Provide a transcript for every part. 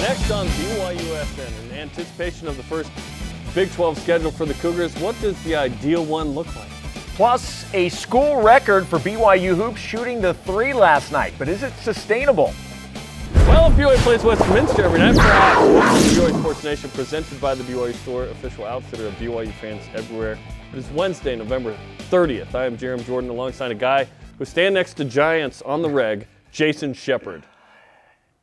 Next on BYUSN, in anticipation of the first Big 12 schedule for the Cougars, what does the ideal one look like? Plus, a school record for BYU hoops shooting the three last night. But is it sustainable? Well, if BYU plays Westminster every night, perhaps. BYU Sports Nation presented by the BYU Store, official outfitter of BYU fans everywhere. It is Wednesday, November 30th. I am Jarom Jordan alongside a guy who stands next to giants on the reg, Jason Shepard.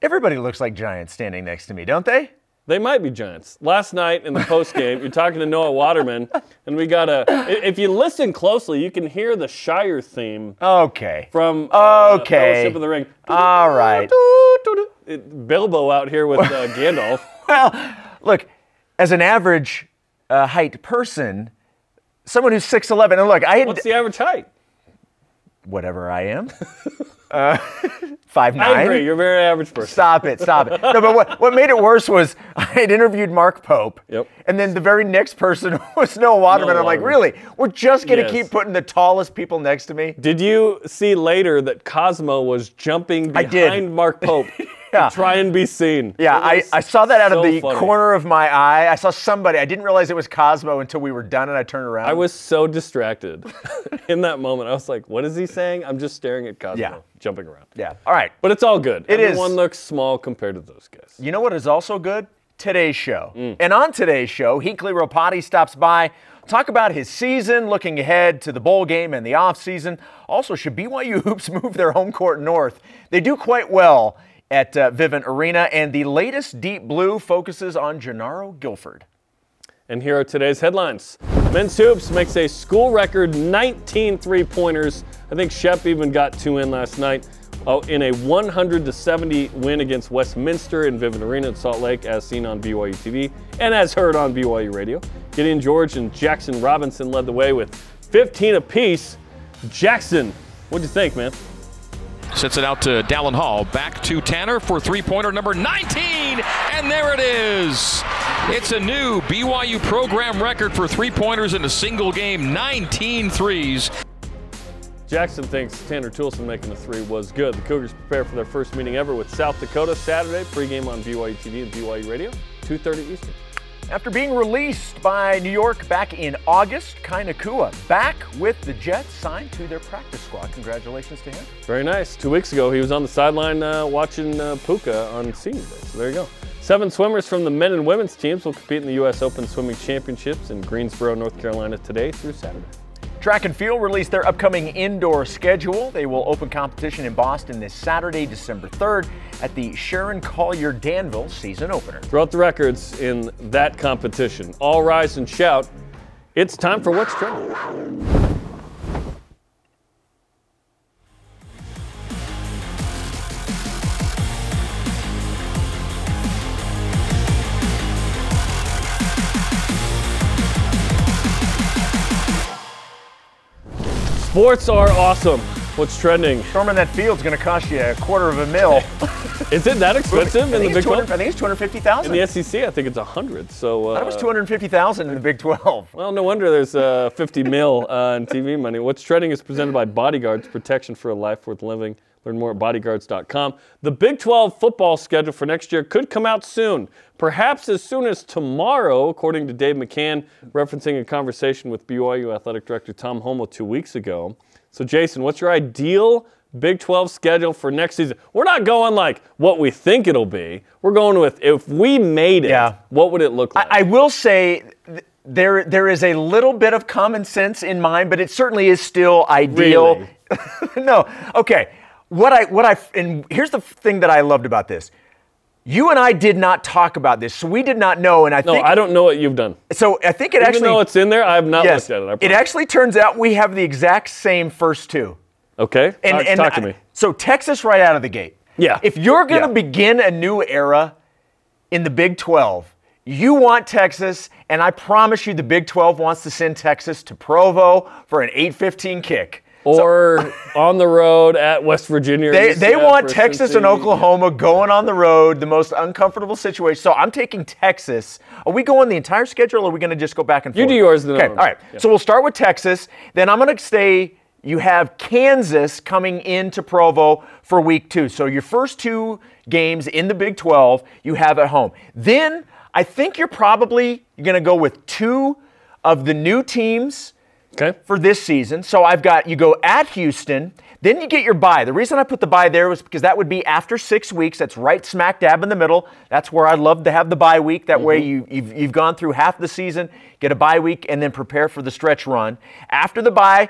Everybody looks like giants standing next to me, don't they? They might be giants. Last night in the post game, you're talking to Noah Waterman, and we got a. If you listen closely, you can hear the Shire theme Okay. from uh, Okay. Fellowship of the Ring. All right. Bilbo out here with uh, Gandalf. Well, look, as an average uh, height person, someone who's 6'11, and look, I had What's the average height? whatever I am. uh, 5'9. I agree. You're a very average person. Stop it, stop it. No, but what, what made it worse was I had interviewed Mark Pope. Yep. And then the very next person was Noah Waterman. Noah I'm like, really? We're just going to Yes. keep putting the tallest people next to me? Did you see later that Cosmo was jumping behind. Mark Pope Yeah. try and be seen? Yeah, I, I saw that out so of the funny. corner of my eye. I saw somebody. I didn't realize it was Cosmo until we were done and I turned around. I was so distracted in that moment. I was like, what is he saying? I'm just staring at Cosmo Yeah. jumping around. Yeah. All right. But it's all good. It is. Everyone looks small compared to those guys. You know what is also good? Today's show. Mm. And on today's show, Hinckley Ropati stops by, talk about his season, looking ahead to the bowl game and the offseason. Also, should BYU Hoops move their home court north? They do quite well at uh, Vivint Arena, and the latest Deep Blue focuses on Gennaro Guilford. And here are today's headlines. Men's Hoops makes a school record 19 three pointers. I think Shep even got two in last night. Oh, in a 100 to 70 win against Westminster in Vivint Arena at Salt Lake, as seen on BYU TV and as heard on BYU Radio. Gideon George and Jackson Robinson led the way with 15 apiece. Jackson, what'd you think, man? Sets it out to Dallin Hall. Back to Tanner for three pointer number 19. And there it is. It's a new BYU program record for three pointers in a single game 19 threes. Jackson thinks Tanner Toolson making the three was good. The Cougars prepare for their first meeting ever with South Dakota Saturday. Pregame on BYU TV and BYU Radio, 2:30 Eastern. After being released by New York back in August, Kai Nacua back with the Jets, signed to their practice squad. Congratulations to him. Very nice. Two weeks ago, he was on the sideline uh, watching uh, Puka on Senior Day. So there you go. Seven swimmers from the men and women's teams will compete in the U.S. Open Swimming Championships in Greensboro, North Carolina today through Saturday. Track and Field released their upcoming indoor schedule. They will open competition in Boston this Saturday, December 3rd, at the Sharon Colyear-Danville season opener. Throughout the records in that competition, all rise and shout. It's time for What's Trending. Sports are awesome. What's trending? Storming that field's going to cost you a quarter of a mil. Is it that expensive in the Big 12? I think it's 250,000. In the SEC, I think it's 100. So uh, That was 250,000 in the Big 12. Well, no wonder there's uh, 50 mil uh, in TV money. What's trending is presented by Bodyguards, protection for a life worth living. Learn more at bodyguards.com. The Big 12 football schedule for next year could come out soon, perhaps as soon as tomorrow, according to Dave McCann, referencing a conversation with BYU Athletic Director Tom Holmoe two weeks ago. So, Jason, what's your ideal Big 12 schedule for next season? We're not going like what we think it'll be. We're going with if we made it, Yeah. what would it look like? I will say th- there there is a little bit of common sense in mind, but it certainly is still ideal. Really? no, okay. What I what I and here's the thing that I loved about this. You and I did not talk about this, so we did not know. And I no, think I don't know what you've done. so. I think it Even actually though it's in there, I have not yes, looked at it. It actually turns out we have the exact same first two. okay. And, talk, and talk to I- me. So Texas right out of the gate. Yeah. If you're going to Yeah. begin a new era in the Big 12, you want Texas, and I promise you the Big 12 wants to send Texas to Provo for an 8-15 kick. Or on the road at West Virginia. or They, they want Texas and Oklahoma going on the road, the most uncomfortable situation. So I'm taking Texas. Are we going the entire schedule or are we going to just go back and forth? You do yours, then Okay, all right. yeah. So we'll start with Texas. Then I'm going to stay you have Kansas coming into Provo for week two. So your first two games in the Big 12, you have at home. Then I think you're probably going to go with two of the new teams Okay. for this season. So I've got you go at Houston, then you get your bye. The reason I put the bye there was because that would be after six weeks. That's right smack dab in the middle. That's where I'd love to have the bye week. That way mm-hmm. you, you've, you've gone through half the season, get a bye week, and then prepare for the stretch run. After the bye,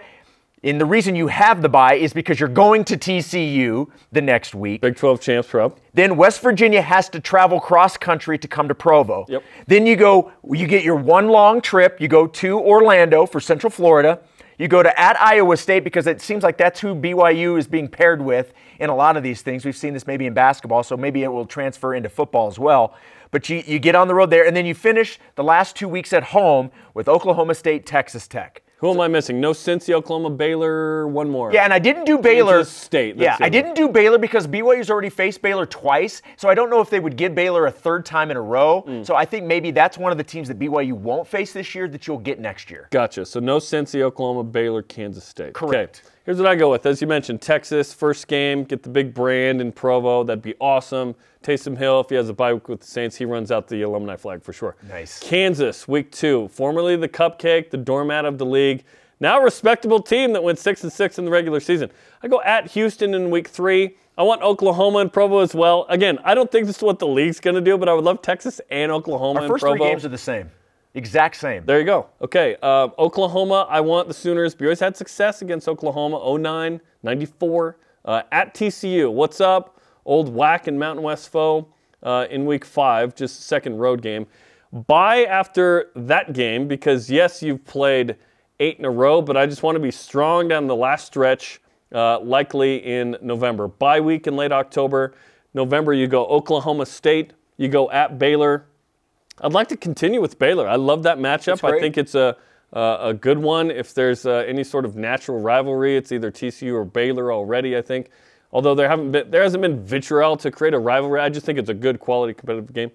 and the reason you have the bye is because you're going to TCU the next week. Big 12 champs pro. Then West Virginia has to travel cross country to come to Provo. Yep. Then you go, you get your one long trip. You go to Orlando for Central Florida. You go to at Iowa State because it seems like that's who BYU is being paired with in a lot of these things. We've seen this maybe in basketball, so maybe it will transfer into football as well. But you, you get on the road there, and then you finish the last two weeks at home with Oklahoma State, Texas Tech. Who am I missing? No Cincy, Oklahoma, Baylor, one more. Yeah, and I didn't do Baylor. Kansas State, Yeah, I didn't do Baylor because BYU's already faced Baylor twice, so I don't know if they would give Baylor a third time in a row. Mm. So I think maybe that's one of the teams that BYU won't face this year that you'll get next year. Gotcha. So no Cincy, Oklahoma, Baylor, Kansas State. Correct. Okay. Here's what I go with. As you mentioned, Texas, first game, get the big brand in Provo. That'd be awesome. Taysom Hill, if he has a bye week with the Saints, he runs out the alumni flag for sure. Nice. Kansas, week two, formerly the cupcake, the doormat of the league. Now a respectable team that went six and six in the regular season. I go at Houston in week three. I want Oklahoma and Provo as well. Again, I don't think this is what the league's going to do, but I would love Texas and Oklahoma Our and first Provo. three games are the same, exact same. There you go. Okay. Uh, Oklahoma, I want the Sooners. BYU's had success against Oklahoma 09, 94. Uh, at TCU, what's up? Old WAC and Mountain West foe uh, in week five, just second road game. Bye after that game because, yes, you've played eight in a row, but I just want to be strong down the last stretch, uh, likely in November. Bye week in late October. November, you go Oklahoma State, you go at Baylor. I'd like to continue with Baylor. I love that matchup. I think it's a uh, a good one. If there's uh, any sort of natural rivalry, it's either TCU or Baylor already. I think, although there haven't been there hasn't been vitriol to create a rivalry. I just think it's a good quality competitive game.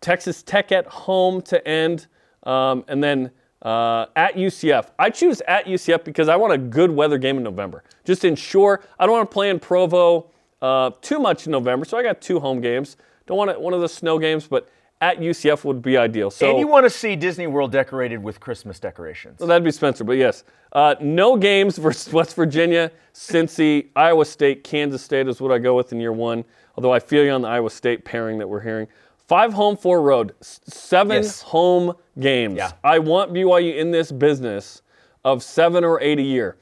Texas Tech at home to end, um, and then uh, at UCF. I choose at UCF because I want a good weather game in November. Just ensure I don't want to play in Provo uh, too much in November. So I got two home games. Don't want it, one of the snow games, but at UCF would be ideal. So and you want to see Disney World decorated with Christmas decorations. well, that'd be Spencer, but yes. Uh, no games versus West Virginia, Cincy, Iowa State, Kansas State is what I go with in year one. Although I feel you on the Iowa State pairing that we're hearing. Five home, four road, seven Yes. home games. Yeah. I want BYU in this business of seven or eight a year.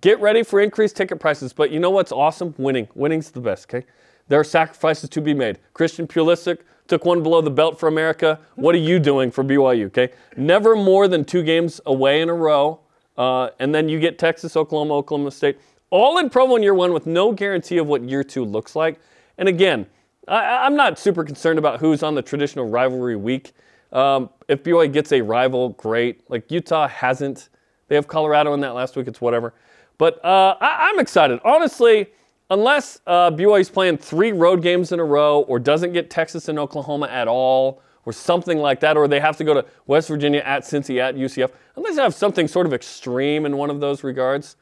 Get ready for increased ticket prices, but you know what's awesome? Winning. Winning's the best, okay? There are sacrifices to be made. Christian Pulisic took one below the belt for America. What are you doing for BYU, okay? Never more than two games away in a row, uh, and then you get Texas, Oklahoma, Oklahoma State, all in Provo in year one with no guarantee of what year two looks like. And again, I, I'm not super concerned about who's on the traditional rivalry week. Um, if BYU gets a rival, great. Like Utah hasn't. They have Colorado in that last week. It's whatever. But uh, I, I'm excited. Honestly, unless uh, BYU's playing three road games in a row or doesn't get Texas and Oklahoma at all or something like that, or they have to go to West Virginia at Cincy at UCF, unless they have something sort of extreme in one of those regards,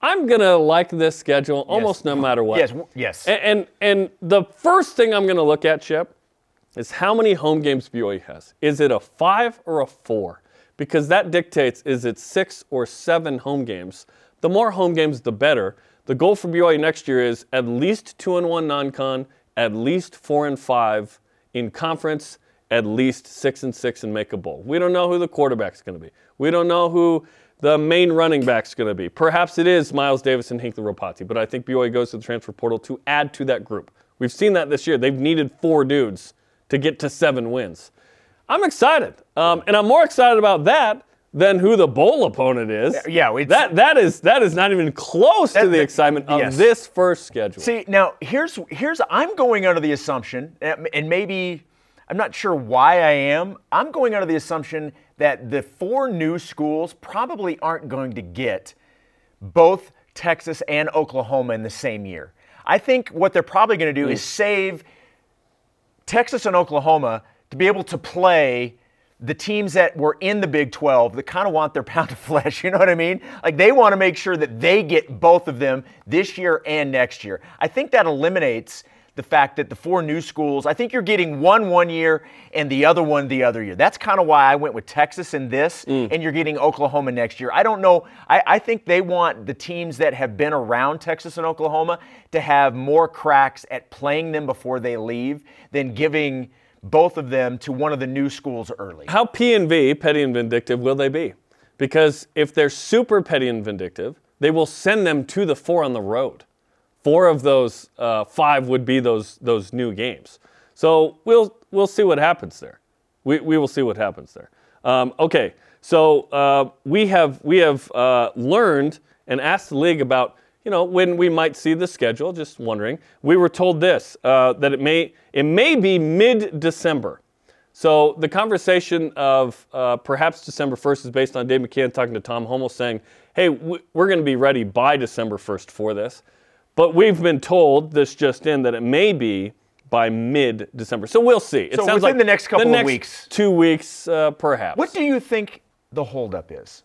I'm going to like this schedule almost no matter what. Yes, yes. And, and and the first thing I'm going to look at, Chip, is how many home games BYU has. Is it a five or a four? Because that dictates is it six or seven home games. The more home games, the better. The goal for BYU next year is at least two and one non-con, at least four and five in conference, at least six and six and make a bowl. We don't know who the quarterback's going to be. We don't know who the main running back's going to be. Perhaps it is Miles Davis and Hinckley Ropati, but I think BYU goes to the transfer portal to add to that group. We've seen that this year. They've needed four dudes to get to seven wins. I'm excited, um, and I'm more excited about that than who the bowl opponent is. Uh, yeah, it's- that that is that is not even close to the that- excitement of yes. this first schedule. See, now here's here's I'm going under the assumption, and and maybe I'm not sure why I am. I'm going under the assumption that the four new schools probably aren't going to get both Texas and Oklahoma in the same year. I think what they're probably going to do is save Texas and Oklahoma to be able to play the teams that were in the Big 12 that kind of want their pound of flesh. You know what I mean? Like they want to make sure that they get both of them this year and next year. I think that eliminates the fact that the four new schools, I think you're getting one one year and the other one the other year. That's kind of why I went with Texas in this, mm. and you're getting Oklahoma next year. I don't know. I, I think they want the teams that have been around Texas and Oklahoma to have more cracks at playing them before they leave than giving both of them to one of the new schools early. How P and V, petty and vindictive, will they be? Because if they're super petty and vindictive, they will send them to the four on the road. Four of those uh, five would be those those new games. So we'll we'll see what happens there. We, we will see what happens there. Um, okay, so uh, we have we have uh, learned and asked the league about you know when we might see the schedule. Just wondering. We were told this uh, that it may it may be mid December. So the conversation of uh, perhaps December 1st is based on Dave McCann talking to Tom Holmoe saying, "Hey, we're going to be ready by December 1st for this." But we've been told this just in that it may be by mid December. So we'll see. It so sounds within like the next couple the next of weeks. Two weeks, uh, perhaps. What do you think the holdup is?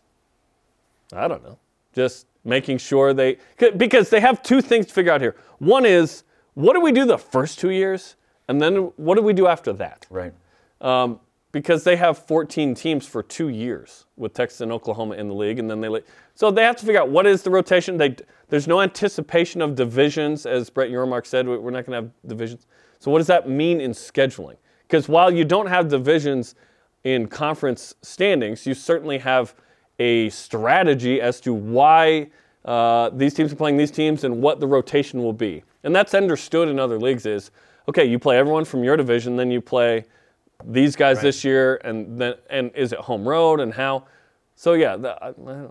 I don't know. Just making sure they, because they have two things to figure out here. One is, what do we do the first two years? And then what do we do after that? Right. Um, because they have 14 teams for two years with Texas and Oklahoma in the league, and then they so they have to figure out what is the rotation. They there's no anticipation of divisions, as Brett Yormark said. We're not going to have divisions. So what does that mean in scheduling? Because while you don't have divisions in conference standings, you certainly have a strategy as to why uh, these teams are playing these teams and what the rotation will be. And that's understood in other leagues. Is okay, you play everyone from your division, then you play these guys right. this year, and then and is it home road and how? So yeah, the,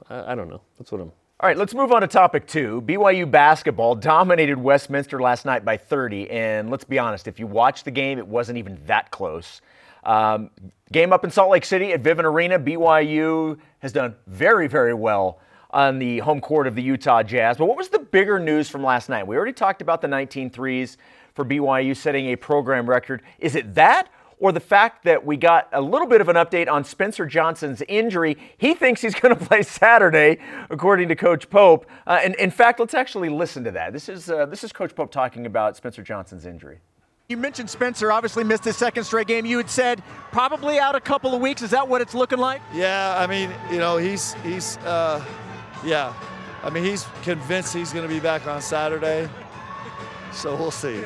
I, I don't know. That's what I'm. All right, let's move on to topic two. BYU basketball dominated Westminster last night by 30, and let's be honest, if you watched the game, it wasn't even that close. Um, game up in Salt Lake City at Vivint Arena, BYU has done very, very well on the home court of the Utah Jazz. But what was the bigger news from last night? We already talked about the 19 threes for BYU setting a program record. Is it that, or the fact that we got a little bit of an update on Spencer Johnson's injury. He thinks he's going to play Saturday, according to Coach Pope. Uh, and in fact, let's actually listen to that. This is, uh, this is Coach Pope talking about Spencer Johnson's injury. You mentioned Spencer obviously missed his second straight game. You had said probably out a couple of weeks. Is that what it's looking like? Yeah, I mean, you know, he's he's uh, yeah, I mean, he's convinced he's going to be back on Saturday. So we'll see.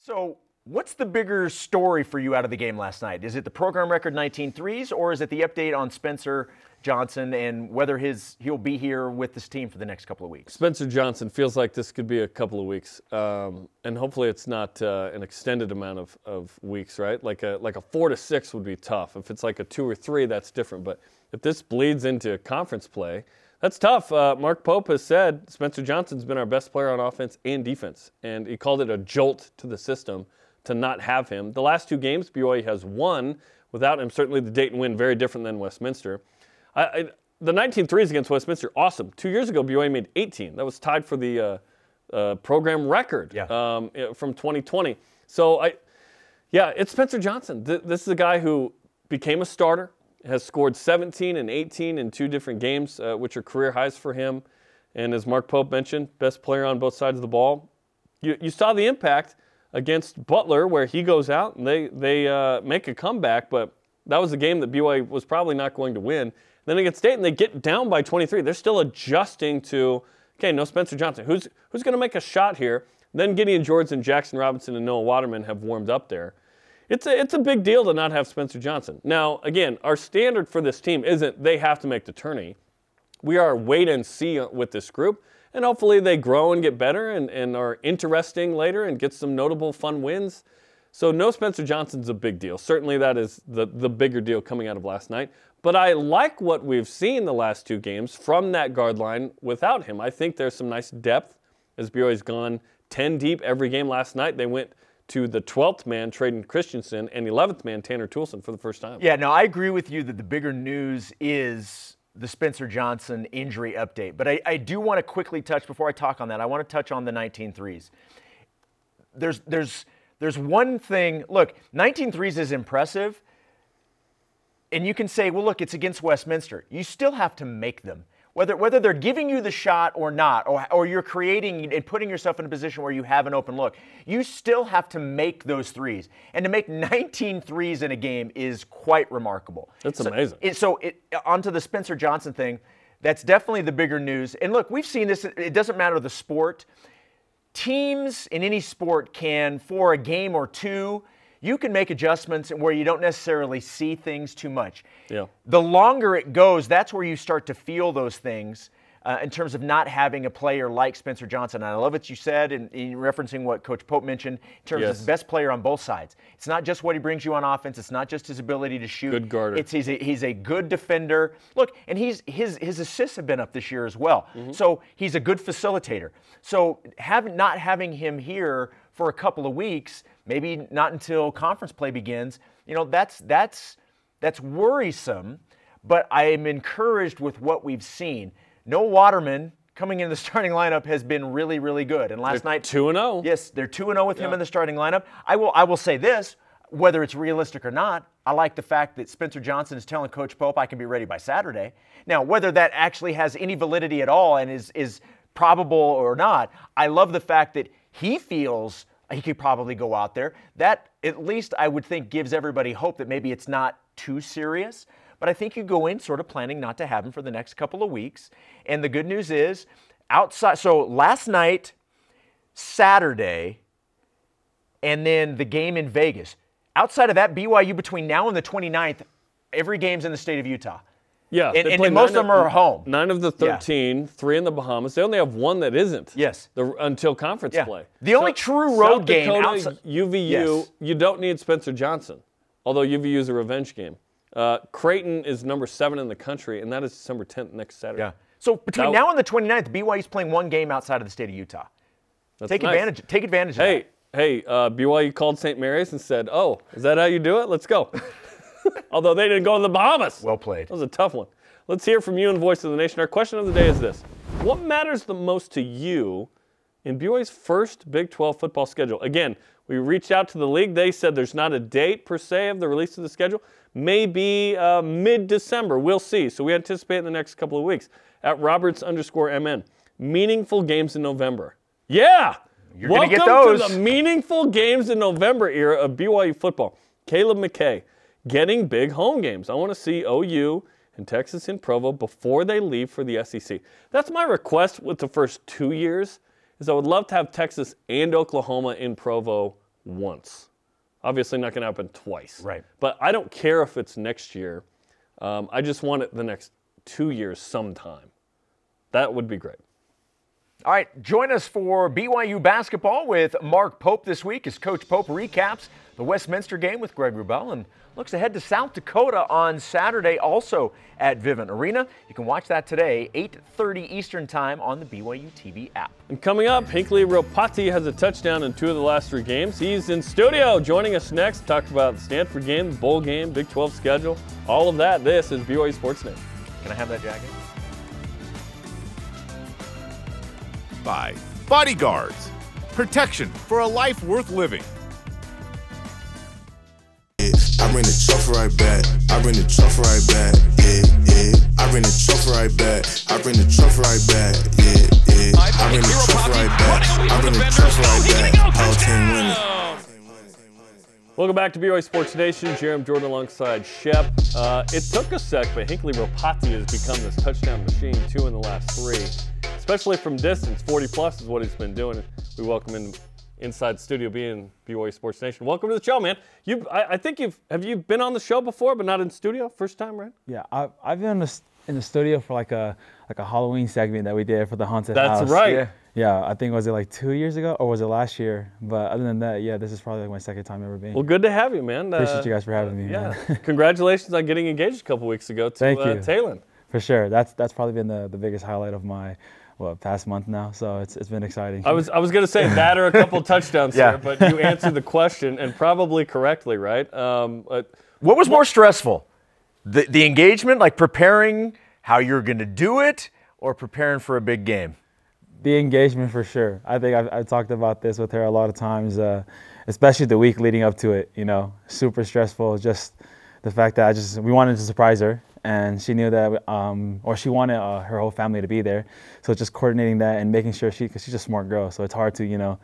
So What's the bigger story for you out of the game last night? Is it the program record 19 threes, or is it the update on Spencer Johnson and whether his he'll be here with this team for the next couple of weeks? Spencer Johnson feels like this could be a couple of weeks, um, and hopefully it's not uh, an extended amount of, of weeks, right? Like a like a four to six would be tough. If it's like a two or three, that's different. But if this bleeds into conference play, that's tough. Uh, Mark Pope has said Spencer Johnson's been our best player on offense and defense, and he called it a jolt to the system to not have him. The last two games, BYU has won without him. Certainly the Dayton win, very different than Westminster. I, I, the 19 threes against Westminster, awesome. Two years ago, BYU made 18. That was tied for the uh, uh, program record yeah. um, from 2020. So, I, yeah, it's Spencer Johnson. Th- this is a guy who became a starter, has scored 17 and 18 in two different games, uh, which are career highs for him. And as Mark Pope mentioned, best player on both sides of the ball. You, you saw the impact against Butler, where he goes out and they they uh, make a comeback, but that was a game that BYU was probably not going to win. Then against Dayton, they get down by 23. They're still adjusting to okay, no Spencer Johnson. Who's who's going to make a shot here? Then Gideon and Jackson Robinson and Noah Waterman have warmed up there. It's a, it's a big deal to not have Spencer Johnson. Now, again, our standard for this team isn't they have to make the tourney. We are wait and see with this group and hopefully they grow and get better and, and are interesting later and get some notable fun wins. So no Spencer Johnson's a big deal. Certainly that is the, the bigger deal coming out of last night. But I like what we've seen the last two games from that guard line without him. I think there's some nice depth as BYU's gone 10 deep every game last night. They went to the 12th man, Tredyn Christensen, and 11th man, Tanner Toolson, for the first time. Yeah, no, I agree with you that the bigger news is the Spencer Johnson injury update. But I, I do want to quickly touch, before I talk on that, I want to touch on the 19 threes. There's, there's, there's one thing, look, 19 threes is impressive, and you can say, well, look, it's against Westminster. You still have to make them. Whether, whether they're giving you the shot or not, or, or you're creating and putting yourself in a position where you have an open look, you still have to make those threes. And to make 19 threes in a game is quite remarkable. That's So- amazing. it- so it, onto the Spencer Johnson thing, that's definitely the bigger news. And look, we've seen this. It doesn't matter the sport. Teams in any sport can, for a game or two, you can make adjustments where you don't necessarily see things too much. Yeah. The longer it goes, that's where you start to feel those things. Uh, in terms of not having a player like Spencer Johnson, and I love what you said in, in referencing what Coach Pope mentioned in terms Yes. of best player on both sides. It's not just what he brings you on offense. It's not just his ability to shoot. Good guarder. It's he's a, he's a good defender. Look, and he's his his assists have been up this year as well. So he's a good facilitator. So having not having him here for a couple of weeks, maybe not until conference play begins, you know, that's that's that's worrisome. But I am encouraged with what we've seen. Noah Waterman coming in the starting lineup has been really, really good. And last night, 2 and oh. 0. Yes, they're 2 and 0 with him in the starting lineup. I will I will say this, whether it's realistic or not, I like the fact that Spencer Johnson is telling Coach Pope I can be ready by Saturday. Now, whether that actually has any validity at all and is is probable or not, I love the fact that he feels he could probably go out there. That at least I would think gives everybody hope that maybe it's not too serious. But I think you go in sort of planning not to have him for the next couple of weeks. And the good news is, outside. So last night, Saturday, and then the game in Vegas. Outside of that, BYU between now and the 29th, every game's in the state of Utah. Yeah. And- and- and most of them are home. Nine of the Yeah. 13, three in the Bahamas. They only have one that isn't. Yes. The, until conference Yeah. play. The only true road South game Dakota, outside- UVU, Yes. you don't need Spencer Johnson, although UVU is a revenge game. Uh, Creighton is number seven in the country, and that is December 10th next Saturday. Yeah. So between That- now and the 29th, BYU's playing one game outside of the state of Utah. Take nice. advantage. Take advantage of Hey, that. hey, uh, BYU called St. Mary's and said, "Oh, is that how you do it? Let's go." Although they didn't go to the Bahamas. Well played. That was a tough one. Let's hear from you and Voice of the Nation. Our question of the day is this: What matters the most to you in BYU's first Big 12 football schedule? Again, we reached out to the league. They said there's not a date per se of the release of the schedule. Maybe uh, mid-December. We'll see. So we anticipate in the next couple of weeks. At Roberts underscore MN, meaningful games in November. Yeah. You're Welcome get those. to the meaningful games in November era of BYU football. Caleb McKay getting big home games. I want to see OU and Texas in Provo before they leave for the SEC. That's my request with the first two years. Is I would love to have Texas and Oklahoma in Provo once. Obviously, not going to happen twice. Right. But I don't care if it's next year. Um, I just want it the next two years sometime. That would be great. All right, join us for BYU basketball with Mark Pope this week as Coach Pope recaps the Westminster game with Greg Wrubell and looks ahead to South Dakota on Saturday, also at Vivint Arena. You can watch that today, 8:30 Eastern Time on the BYU TV app. And coming up, Hinckley Ropati has a touchdown in two of the last three games. He's in studio joining us next to talk about the Stanford game, the bowl game, Big 12 schedule, all of that. This is BYU Sports Nation. Can I have that jacket? By Bodyguards. Protection for a life worth living. I bring the truffle right back. I bring the truffle right back. Yeah, yeah. I bring the truffle right back. I bring the truffle right back. Yeah, yeah. I bring the truffle right back. I bring the truffle right back. Whole team winning. Welcome back to BYU Sports Nation. Jarom Jordan alongside Shep. Uh, it took a sec, but Hinckley Ropati has become this touchdown machine, two in the last three, especially from distance. 40 plus is what he's been doing. We welcome him inside studio being BYU Sports Nation. Welcome to the show, man. You, I, I think you've have you been on the show before, but not in studio. First time, right? Yeah, I, I've been in the, in the studio for like a like a Halloween segment that we did for the haunted That's house. right. Yeah. Yeah, I think was it like two years ago or was it last year? But other than that, yeah, this is probably like my second time ever being. Well, good to have you, man. Appreciate Uh, you guys for having me. Yeah. man. Congratulations on getting engaged a couple weeks ago to Thank uh, you. Talon. for sure. That's that's probably been the, the biggest highlight of my what past month now. So it's it's been exciting. I was I was gonna say that or a couple touchdowns Yeah. there, but you answered the question and probably correctly, right? Um, but What was more stressful? The, the engagement, like preparing how you're going to do it, or preparing for a big game? the engagement for sure. I think I've, I've talked about this with her a lot of times, uh, especially the week leading up to it. You know, super stressful. Just the fact that I just we wanted to surprise her, and she knew that, um, or she wanted uh, her whole family to be there. So just coordinating that and making sure she, because she's a smart girl, so it's hard to you know,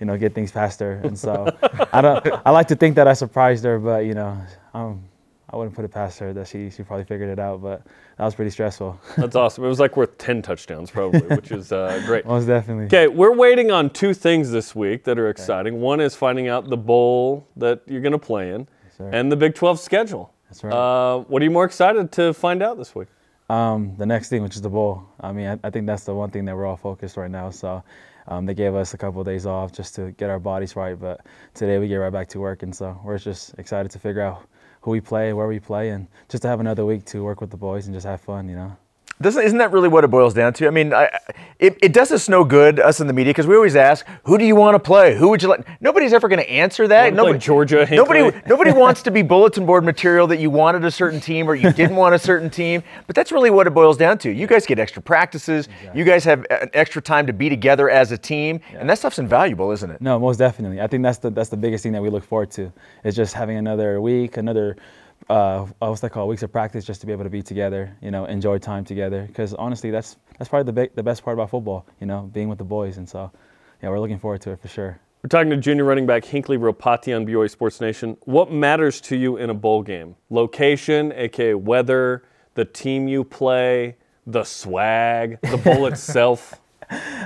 you know, get things past her. And so I don't, I like to think that I surprised her, but you know, um, I wouldn't put it past her that she she probably figured it out, but that was pretty stressful. That's awesome. It was like worth 10 touchdowns probably, which is uh, great. Most definitely. Okay, we're waiting on two things this week that are exciting. One is finding out the bowl that you're going to play in, sir. and the Big 12 schedule. That's right. Uh, what are you more excited to find out this week? Um, the next thing, which is the bowl. I mean, I, I think that's the one thing that we're all focused right now. So um, they gave us a couple of days off just to get our bodies right, but today we get right back to work, and so we're just excited to figure out who we play, where we play, and just to have another week to work with the boys and just have fun, you know. Doesn't, isn't that really what it boils down to? I mean, I, it, it does us no good, us in the media, because we always ask, who do you want to play? Who would you like? Nobody's ever going to answer that. Nobody, Georgia, Nobody, Hinckley? nobody wants to be bulletin board material that you wanted a certain team or you didn't want a certain team. But that's really what it boils down to. You guys get extra practices. You guys have extra time to be together as a team, and that stuff's invaluable, isn't it? No, most definitely. I think that's the that's the biggest thing that we look forward to is just having another week, another uh, what's that called? Weeks of practice, just to be able to be together, you know, enjoy time together. Because honestly, that's that's probably the big, the best part about football, you know, being with the boys. And so, yeah, we're looking forward to it for sure. We're talking to junior running back Hinckley Ropati on BYU Sports Nation. What matters to you in a bowl game? Location, aka weather, the team you play, the swag, the bowl itself.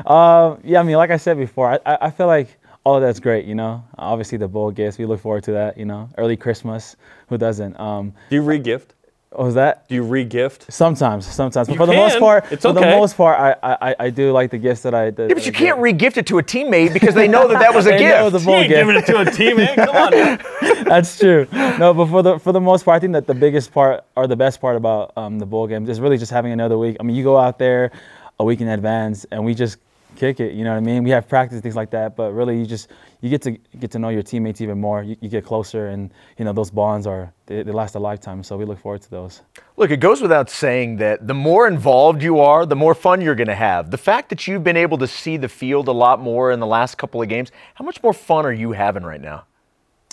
Uh, yeah, I mean, like I said before, I, I I feel like all of that's great, you know. Obviously, the bowl gifts, we look forward to that, you know. Early Christmas, who doesn't? Um, Do you re-gift? what was that? Do you re-gift? Sometimes, sometimes, but You for the most part, It's for the most part, I, I, I- I do like the gifts that I. That Yeah, but you can't re-gift it to a teammate because they know that that was a They gift. know the bowl You ain't gift. giving it to a teammate. Come on. That's true. No, but for the for the most part, I think that the biggest part or the best part about um, the bowl game is really just having another week. I mean, you go out there a week in advance, and we just kick it. You know what I mean? We have practice things like that, but really, you just you get to get to know your teammates even more. You, you get closer, and you know those bonds are they, they last a lifetime. So we look forward to those. Look, it goes without saying that the more involved you are, the more fun you're going to have. The fact that you've been able to see the field a lot more in the last couple of games, how much more fun are you having right now?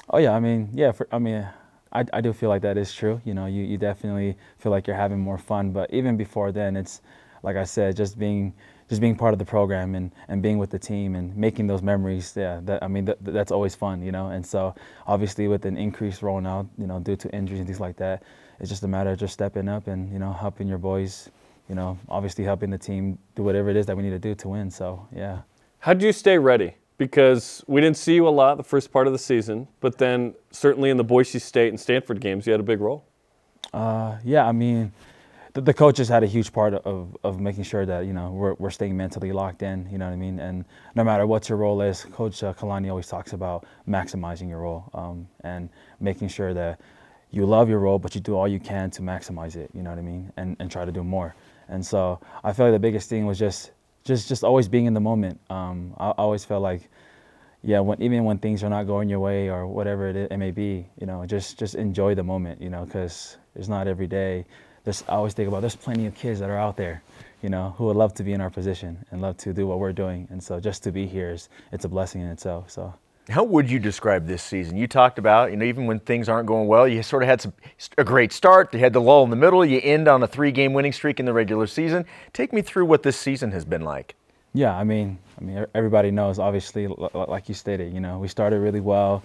Oh yeah, I mean, yeah, for, I mean, I, I do feel like that is true. You know, you, you definitely feel like you're having more fun. But even before then, it's like I said, just being just being part of the program and, and being with the team and making those memories. Yeah, that I mean, that, that's always fun. You know, and so obviously with an increased rolling out, you know, due to injuries and things like that, it's just a matter of just stepping up and you know helping your boys. You know, obviously helping the team do whatever it is that we need to do to win. So yeah. How do you stay ready? Because we didn't see you a lot the first part of the season, but then certainly in the Boise State and Stanford games, you had a big role. Uh, yeah, I mean, the, the coaches had a huge part of, of making sure that you know we're, we're staying mentally locked in. You know what I mean? And no matter what your role is, Coach uh, Kalani always talks about maximizing your role um, and making sure that you love your role, but you do all you can to maximize it. You know what I mean? And and try to do more. And so I feel like the biggest thing was just just just always being in the moment. Um, I, I always felt like yeah, when, even when things are not going your way or whatever it, it may be, you know, just just enjoy the moment, you know, because it's not every day. There's, I always think about there's plenty of kids that are out there, you know, who would love to be in our position and love to do what we're doing, and so just to be here is it's a blessing in itself. So. How would you describe this season? You talked about, you know, even when things aren't going well, you sort of had some, a great start. You had the lull in the middle. You end on a three-game winning streak in the regular season. Take me through what this season has been like. Yeah, I mean, I mean, everybody knows. Obviously, like you stated, you know, we started really well,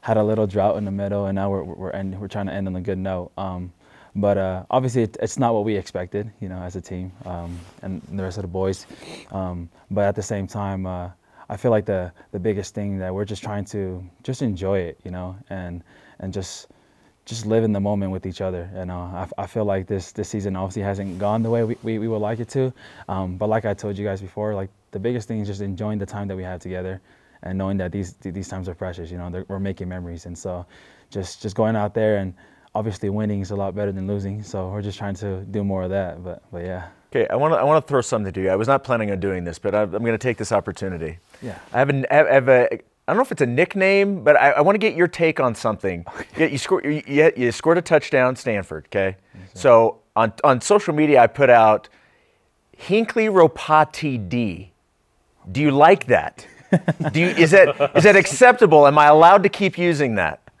had a little drought in the middle, and now we're we're end, we're trying to end on a good note. Um, but uh, obviously, it, it's not what we expected, you know, as a team um, and the rest of the boys. Um, but at the same time, uh, I feel like the the biggest thing that we're just trying to just enjoy it, you know, and and just just live in the moment with each other. You know, I, I feel like this this season obviously hasn't gone the way we, we, we would like it to. Um, but like I told you guys before, like the biggest thing is just enjoying the time that we have together, and knowing that these these times are precious. You know, we're making memories, and so just just going out there and obviously winning is a lot better than losing. So we're just trying to do more of that. But but yeah. Okay, I want to I want to throw something to you. I was not planning on doing this, but I, I'm going to take this opportunity. Yeah. I have a, I have a I don't know if it's a nickname, but I, I want to get your take on something. Yeah, you scored you, you, you scored a touchdown, Stanford. Okay, so on on social media, I put out Hinckley Ropati D. Do you like that? Do you, is that is that acceptable? Am I allowed to keep using that?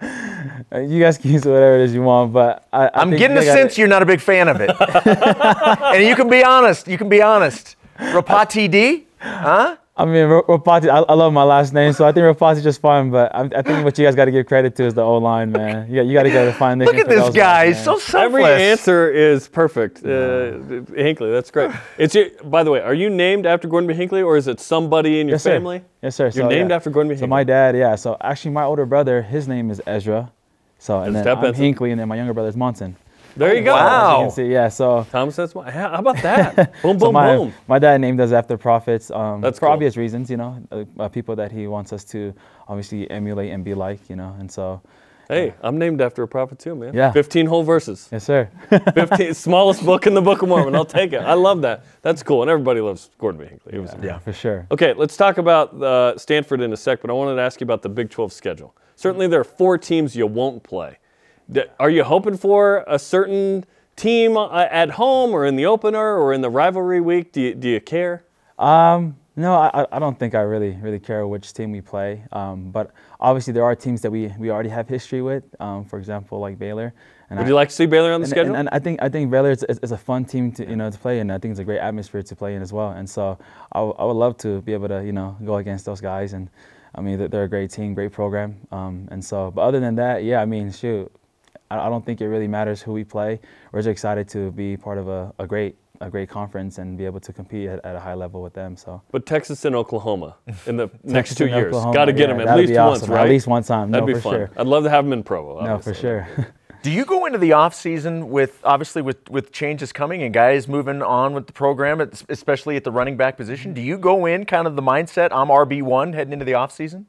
you guys can use whatever it is you want, but I, I I'm think getting the a gotta- sense you're not a big fan of it. and you can be honest. You can be honest. Rapati D? Huh? I mean, Ro- Ropati, I, I love my last name, so I think Ropati's just fine. But I, I think what you guys got to give credit to is the O line, man. You, got- you got to go to find Look at this guy. He's so selfless. Every answer is perfect. Uh, Hinckley, that's great. It's your, by the way, are you named after Gordon B. Hinckley or is it somebody in your yes, sir. family? Yes, sir. You're So, named yeah. after Gordon B. So my dad, yeah. So actually, my older brother, his name is Ezra. So and then Step I'm Benson. Hinckley, and then my younger brother's Monson. there you go. wow. As you can see, yeah. So Thomas says, how about that? boom, So boom, my, boom. my dad named us after prophets um, That's for cool. obvious reasons, you know, uh, uh, people that he wants us to obviously emulate and be like, you know, and so, Hey, I'm named after a prophet too, man. Yeah. 15 whole verses. yes, sir. 15, smallest book in the Book of Mormon. I'll take it. I love that. That's cool. And everybody loves Gordon B. Hinckley. He was yeah, for sure. Okay, let's talk about uh, Stanford in a sec, but I wanted to ask you about the Big 12 schedule. Certainly, there are four teams you won't play. Are you hoping for a certain team uh, at home or in the opener or in the rivalry week? Do you, do you care? Um, no, I, I- don't think I really really care which team we play. Um, but obviously there are teams that we, we already have history with. Um, for example, like Baylor. And Would I, you like to see Baylor on the and, schedule? and, and I think I think Baylor is, is, is a fun team to you know to play in. I think it's a great atmosphere to play in as well. And so I, w- I would love to be able to you know go against those guys. And I mean they're, they're a great team, great program. Um, and so, but other than that, yeah, I mean shoot, I, I don't think it really matters who we play. We're just excited to be part of a, a great a great conference and be able to compete at, at a high level with them. So but Texas and Oklahoma in the next two years. Oklahoma, Got to get yeah, them at least be once, right? At least one time. That'd no, be for fun. sure. I'd love to have them in Provo. No, for sure. Do you go into the off season with obviously with with changes coming and guys moving on with the program, especially at the running back position? Do you go in kind of the mindset I'm RB one heading into the off season?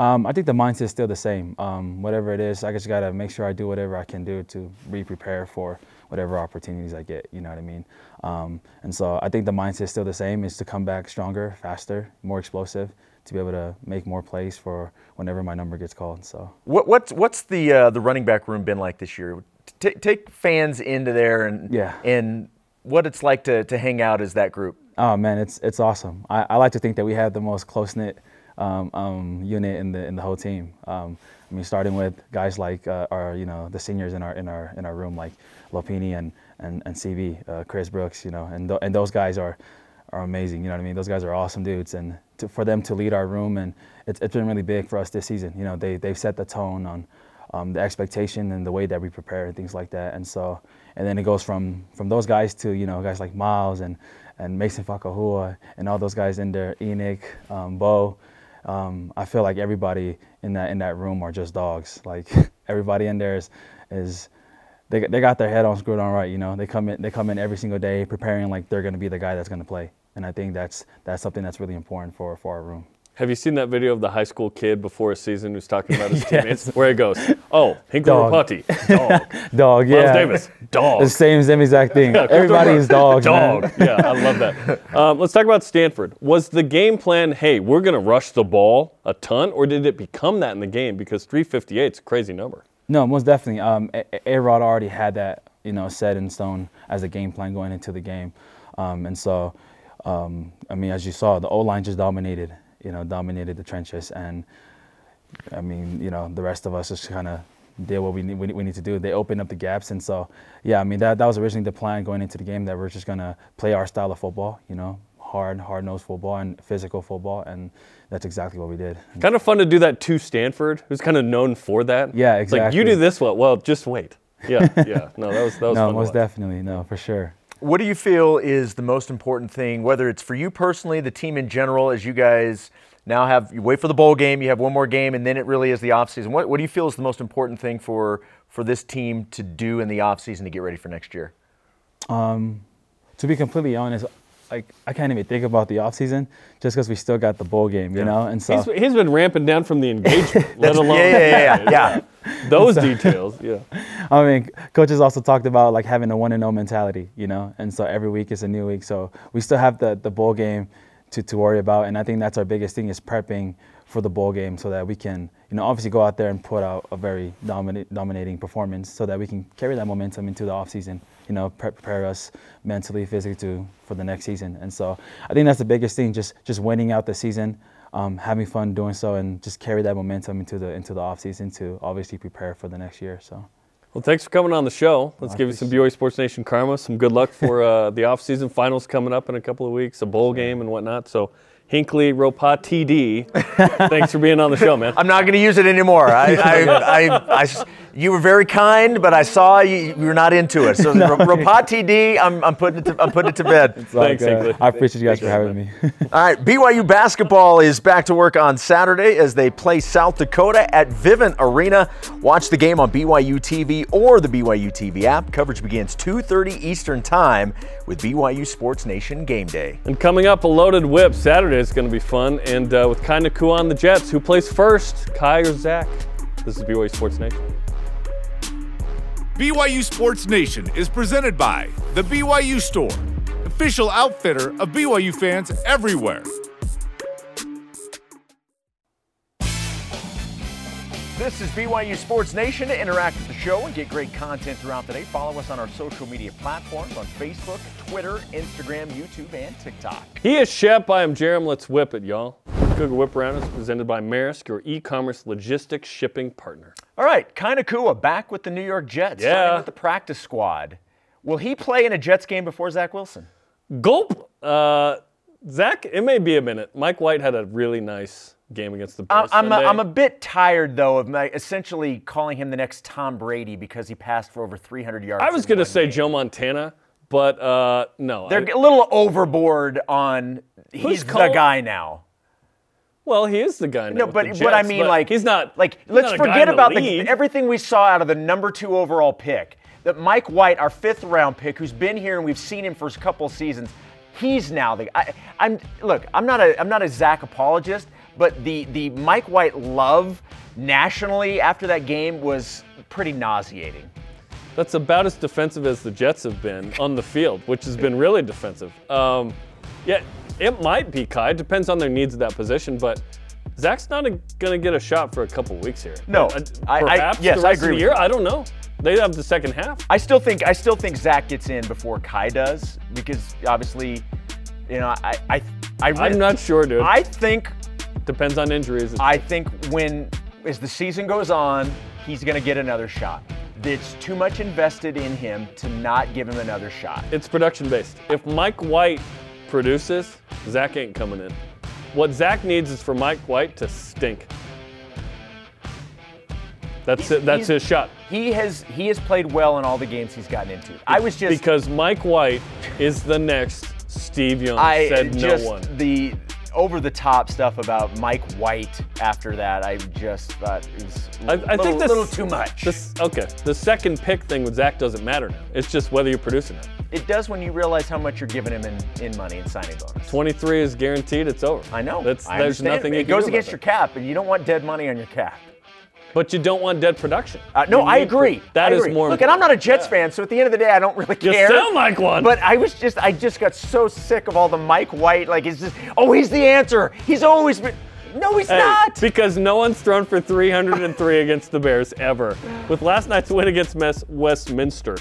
Um, I think the mindset's still the same. Um, whatever it is, I just gotta make sure I do whatever I can do to be prepared for whatever opportunities I get. You know what I mean? Um, and so I think the mindset's still the same: is to come back stronger, faster, more explosive, to be able to make more plays for whenever my number gets called. So What, what's what's the uh, the running back room been like this year? T- take fans into there and Yeah. and what it's like to, to hang out as that group. Oh man, it's it's awesome. I, I like to think that we have the most close knit um, um, unit in the in the whole team. Um, I mean, starting with guys like uh, our you know the seniors in our in our in our room like Lopini and and and CV, uh, Chris Brooks, you know, and th- and those guys are are amazing. You know what I mean? Those guys are awesome dudes, and to, for them to lead our room and it's, it's been really big for us this season. You know, they they've set the tone on um, the expectation and the way that we prepare and things like that. And so, and then it goes from from those guys to you know guys like Miles and and Mason Fakahua and all those guys in there, Enoch, um, Bo. Um, I feel like everybody in that in that room are just dogs. Like everybody in there is is they, they got their head on screwed on right. You know, they come in they come in every single day preparing like they're going to be the guy that's going to play. And I think that's that's something that's really important for for our room. Have you seen that video of the high school kid before a season who's talking about his teammates? Where he goes, "Oh, Hinckley Dog. Rapati, dog. Dog, yeah. Miles Davis, dog. The same same exact thing. Yeah, Everybody is. Dog. man. yeah, I love that. Um, let's talk about Stanford. Was the game plan, hey, we're going to rush the ball a ton, or did it become that in the game? Because 358 is a crazy number. No, most definitely. Um, A Rod already had that, you know, set in stone as a game plan going into the game, um, and so, um, I mean, as you saw, the O line just dominated, you know, dominated the trenches, and I mean, you know, the rest of us just kind of did what we need, we need to do. They opened up the gaps, and so, yeah, I mean, that that was originally the plan going into the game that we're just gonna play our style of football, you know, hard, hard nosed football and physical football, and that's exactly what we did. Kind of fun to do that to Stanford, who's kind of known for that. Yeah, It's like, you do this well. Well, just wait. Yeah, yeah. No, that was, that was No, fun to most watch. definitely, no, for sure. What do you feel is the most important thing, whether it's for you personally, the team in general, as you guys now have, you wait for the bowl game, you have one more game, and then it really is the offseason. What, what do you feel is the most important thing for, for this team to do in the offseason to get ready for next year? Um, to be completely honest, like I can't even think about the off season just because we still got the bowl game, you know. And so He's, he's been ramping down from the engagement, let alone yeah, yeah, yeah, yeah. those details. Yeah. I mean, coaches also talked about like having a one and zero mentality, you know. And so every week is a new week. So we still have the the bowl game to to worry about, and I think that's our biggest thing is prepping for the bowl game so that we can, you know, obviously go out there and put out a very dominant dominating performance so that we can carry that momentum into the off season. You know, pre- prepare us mentally, physically to for the next season. And so I think that's the biggest thing, just just winning out the season. um, having fun doing so, and just carry that momentum into the into the off season to obviously prepare for the next year. So. Well, thanks for coming on the show. Let's give you some BYU Sports Nation karma. Some good luck for uh, the off-season finals coming up in a couple of weeks, a bowl game and whatnot. So, Hinckley Ropa TD, thanks for being on the show, man. I'm not going to use it anymore. I, I, I, I, you were very kind, but I saw you, you were not into it. So, no. Rapat TD, I'm, I'm, putting it to, I'm putting it to bed. Thanks, uh, I appreciate you guys for having me. All right, BYU basketball is back to work on Saturday as they play South Dakota at Vivint Arena. Watch the game on BYU TV or the BYU TV app. Coverage begins 2:30 Eastern Time with BYU Sports Nation Game Day. And coming up, a loaded whip Saturday is going to be fun, and uh, with Kai Nacua on the Jets, who plays first, Kai or Zach? This is BYU Sports Nation. BYU Sports Nation is presented by The BYU Store, official outfitter of BYU fans everywhere. This is BYU Sports Nation. To interact with the show and get great content throughout the day, follow us on our social media platforms on Facebook, Twitter, Instagram, YouTube, and TikTok. He is Shep. I am Jarom. Let's whip it, y'all. Cougar Whip Around is presented by Maersk, your e-commerce logistics shipping partner. All right, Kai Nacua back with the New York Jets. Yeah. With the practice squad. Will he play in a Jets game before Zach Wilson? Gulp. Uh, Zach, it may be a minute. Mike White had a really nice game against the Bears. I'm, a. I'm a bit tired, though, of my, essentially calling him the next Tom Brady because he passed for over 300 yards. I was going to say Joe Montana, but uh, no. They're I- a little overboard on he's the guy now. well, he is the guy now. No, but the what I mean, but like he's not. Like, he's let's not forget in about the, everything we saw out of the number two overall pick. That Mike White, our fifth round pick, who's been here and we've seen him for a couple seasons, he's now the. I, I'm look. I'm not a. I'm not a Zach apologist, but the the Mike White love nationally after that game was pretty nauseating. That's about as defensive as the Jets have been on the field, which has been really defensive. Um, yeah, it might be Kai. Depends on their needs at that position, but Zach's not going to get a shot for a couple weeks here. No, Uh, I- I- yes, the I agree of the year. you. I don't know. They have the second half. I still think I still think Zach gets in before Kai does because obviously, you know, I I I I'm not sure, dude. I think Depends on injuries. I think when as the season goes on, he's going to get another shot. It's too much invested in him to not give him another shot. It's production based. If Mike White produces, Zach ain't coming in. What Zach needs is for Mike White to stink. That's it. That's his shot. He has he has played well in all the games he's gotten into. I was just because Mike White is the next Steve Young. I said just no one. the over the top stuff about Mike White after that. I just thought it was I, a I little, think this, little too much. This, okay, the second pick thing with Zach doesn't matter now. It's just whether you're producing it. it does when you realize how much you're giving him in, in money and signing bonus. 23 is guaranteed. It's over. I know. That's, I there's nothing you It can goes against your cap, and you don't want dead money on your cap. But you don't want dead production. Uh, no, I need pro- agree. That I is more. Look, and I'm not a Jets fan, so at the end of the day, I don't really care. You sound like one. But I was just, I just got so sick of all the Mike White. Like, it's just, oh, he's the answer. He's always been. No, he's Hey, not. Because no one's thrown for 303 against the Bears ever. With last night's win against Westminster,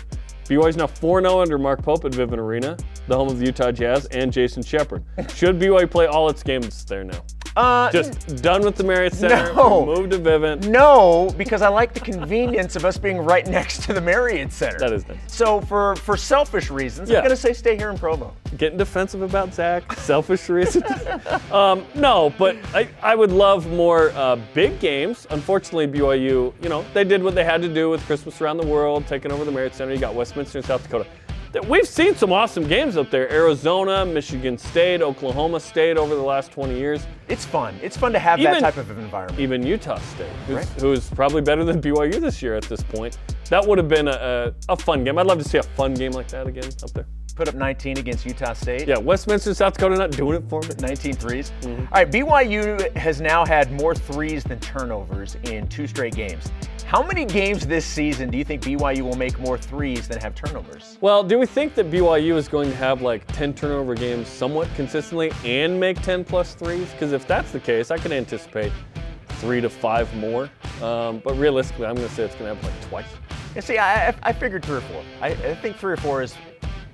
BYU's now 4-0 under Mark Pope at Vivint Arena, the home of the Utah Jazz and Jason Shepard. Should BYU play all its games there now? Uh, Just done with the Marriott Center. No. Move to Vivint. No, because I like the convenience of us being right next to the Marriott Center. That is nice. So for for selfish reasons, Yeah. I'm gonna say stay here in Provo. Getting defensive about Zach, selfish reasons. um, no, but I, I would love more uh, big games. Unfortunately, BYU, you know, they did what they had to do with Christmas around the world, taking over the Marriott Center. You got Westminster and South Dakota. We've seen some awesome games up there. Arizona, Michigan State, Oklahoma State over the last 20 years. It's fun. It's fun to have Even- that type of environment. Even Utah State, who's, Right. who's probably better than BYU this year at this point. That would have been a, a, a fun game. I'd love to see a fun game like that again up there. Put up 19 against Utah State. Yeah, Westminster, South Dakota not doing it for me. 19 threes. Mm-hmm. All right, BYU has now had more threes than turnovers in two straight games. How many games this season do you think BYU will make more threes than have turnovers? Well, do we think that BYU is going to have like 10 turnover games somewhat consistently and make 10 plus threes? Because if that's the case, I can anticipate three to five more. Um, but realistically, I'm going to say it's going to happen like twice. And see, I, I- I figured three or four. I, I think three or four is.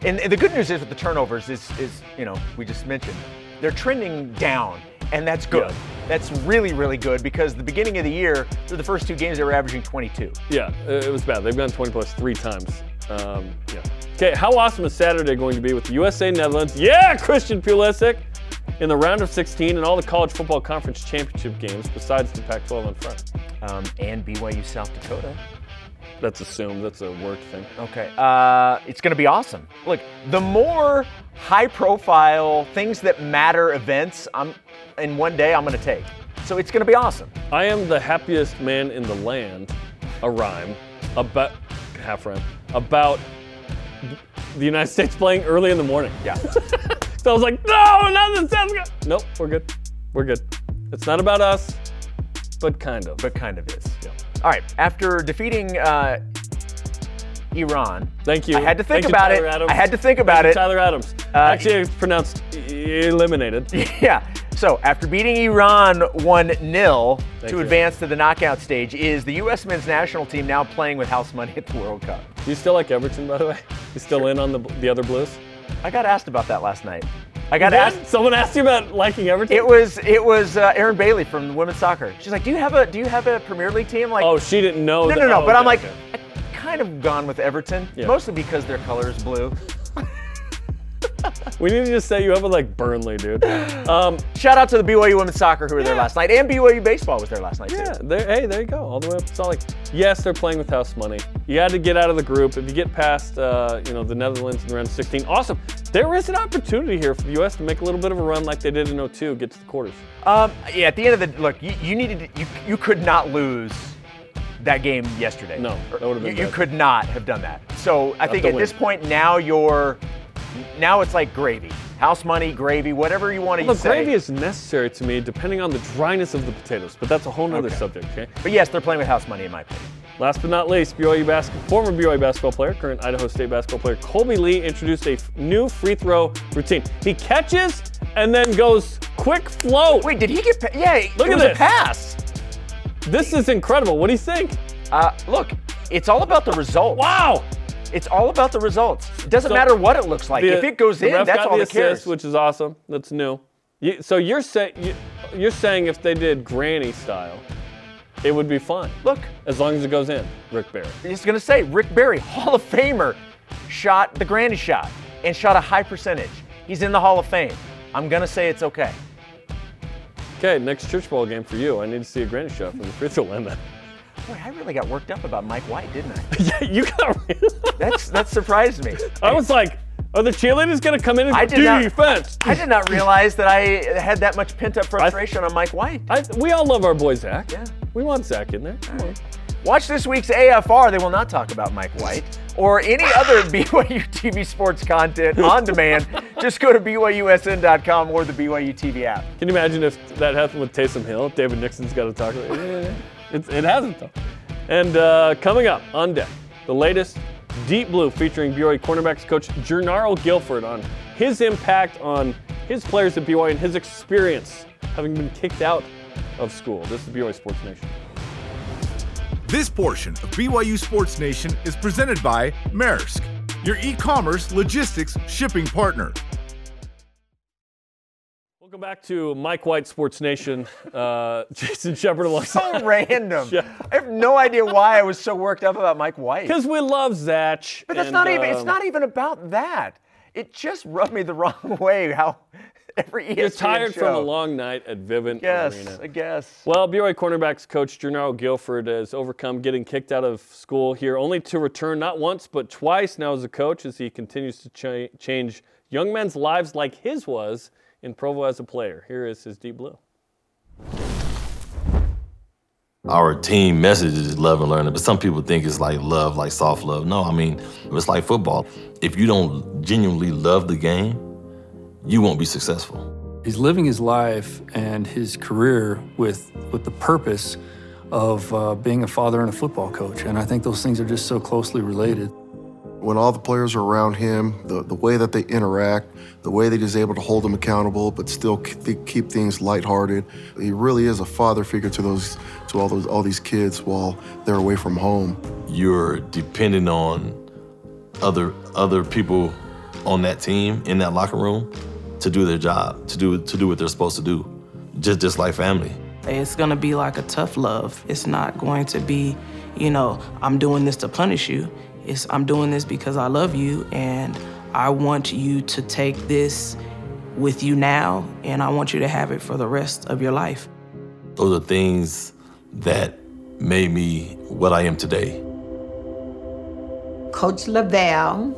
And the good news is with the turnovers is, is, you know, we just mentioned, they're trending down. and that's good. Yeah. That's really, really good because the beginning of the year, through the first two games, they were averaging 22. Yeah, it was bad. They've gone 20 plus three times. Um, yeah. Okay, how awesome is Saturday going to be with the USA Netherlands? Yeah, Christian Pulisic in the round of 16 and all the college football conference championship games besides the Pac-12 in front. Um, and BYU South Dakota. That's assumed. That's a work thing. Okay. Uh, it's going to be awesome. Look, the more high profile things that matter events I'm, in one day I'm going to take. So it's going to be awesome. I am the happiest man in the land. A rhyme about half rhyme about the United States playing early in the morning. Yeah. So I was like, no, not the South. Dakota." Nope, we're good. We're good. It's not about us, but kind of. but kind of is. All right. After defeating uh, Iran, Thank you. I had to think Thank you, about Tyler it. Adams. I had to think about Thank you, it. Tyler Adams. Uh, Actually, it's pronounced eliminated. Yeah. So after beating Iran 1 0 to you. advance to the knockout stage, is the U.S. men's national team now playing with house money at the World Cup? Do you still like Everton, by the way? You still in on the the other Blues? I got asked about that last night. I got asked. Someone asked you about liking Everton? It was it was uh, Aaron Bailey from women's soccer. She's like, "Do you have a do you have a Premier League team?" Like, oh, she didn't know. no, that- no, no. oh, but I'm like, okay. I kind of gone with Everton, Yeah. mostly because their color is blue. we need to just say you have a like Burnley, dude. Um, Shout out to the BYU women's soccer who were there Yeah. last night, and BYU baseball was there last night yeah, too. there, hey, there you go. All the way up. It's not like, yes, they're playing with house money. You had to get out of the group. If you get past, uh, you know, the Netherlands in round 16, awesome. There is an opportunity here for the U.S. to make a little bit of a run like they did in 02, get to the quarters. Um, yeah, at the end of the look, you, you needed to, you you could not lose that game yesterday. No, that would've been you, you could not have done that. So I think at win. this point now you're now it's like gravy, house money, gravy, whatever you want to Well, the say. gravy is necessary to me depending on the dryness of the potatoes, but that's a whole nother Okay. subject, okay? but yes, they're playing with house money in my opinion. Last but not least, BYU basketball, former BYU basketball player, current Idaho State basketball player Colby Lee introduced a f- new free throw routine. He catches and then goes quick float. Wait, did he get? Pa- yeah, Look at this. pass. This is incredible. What do you think? Uh, look, it's all about the result. Wow. It's all about the results. It doesn't So, matter what it looks like. The- if it goes in, that's all the that cares. assist, which is awesome. That's new. You, so you're saying you, you're saying if they did granny style, it would be fine Look, as long as it goes in. Rick Barry. Was gonna say Rick Barry, Hall of Famer, shot the granny shot and shot a high percentage. He's in the Hall of Fame. I'm gonna say it's okay. Okay, next church ball game for you. I need to see a granny shot from the free throw line. Boy, I really got worked up about Mike White, didn't I? yeah, you got. That's that surprised me. I was like, are the cheerleaders gonna come in and I did not- defense? I did not realize that I had that much pent up frustration on Mike White. I, we all love our boy Zach. Yeah. We want Zach in there. Come on. Watch this week's AFR. They will not talk about Mike White or any other BYU TV sports content on demand. Just go to BYUSN.com or the BYU TV app. Can you imagine if that happened with Taysom Hill? David Nixon's got to talk about it. It's, it hasn't, though. And uh, coming up on deck, the latest Deep Blue featuring BYU cornerbacks coach Jernaro Gilford on his impact on his players at BYU and his experience having been kicked out of school. This is BYU Sports Nation. This portion of BYU Sports Nation is presented by Maersk, your e commerce logistics shipping partner. Welcome back to Mike White Sports Nation. Uh, Jason Shepard alongside. So random. Yeah. I have no idea why I was so worked up about Mike White. Because we love Zach. But that's and, not even. It's um, not even about that. It just rubbed me the wrong way. How every ESPN You're tired show. from a long night at Vivint Yes, Arena. I guess. Well, BYU cornerbacks coach Jernaro Gilford has overcome getting kicked out of school here, only to return not once but twice now as a coach as he continues to cha- change young men's lives like his was in Provo as a player. Here is his deep blue. our team message is love and learning, but some people think it's like love, like soft love. No, I mean, it's like football. If you don't genuinely love the game, you won't be successful. He's living his life and his career with, with the purpose of uh, being a father and a football coach. And I think those things are just so closely related. When all the players are around him, the, the way that they interact, the way that he's able to hold them accountable, but still keep, keep things lighthearted. He really is a father figure to those, to all those, all these kids while they're away from home. You're dependent on other other people on that team in that locker room to do their job, to do to do what they're supposed to do. just just like family. It's gonna be like a tough love. It's not going to be, you know, I'm doing this to punish you. It's I'm doing this because I love you and I want you to take this with you now and I want you to have it for the rest of your life. Those are things that made me what I am today. Coach LaVell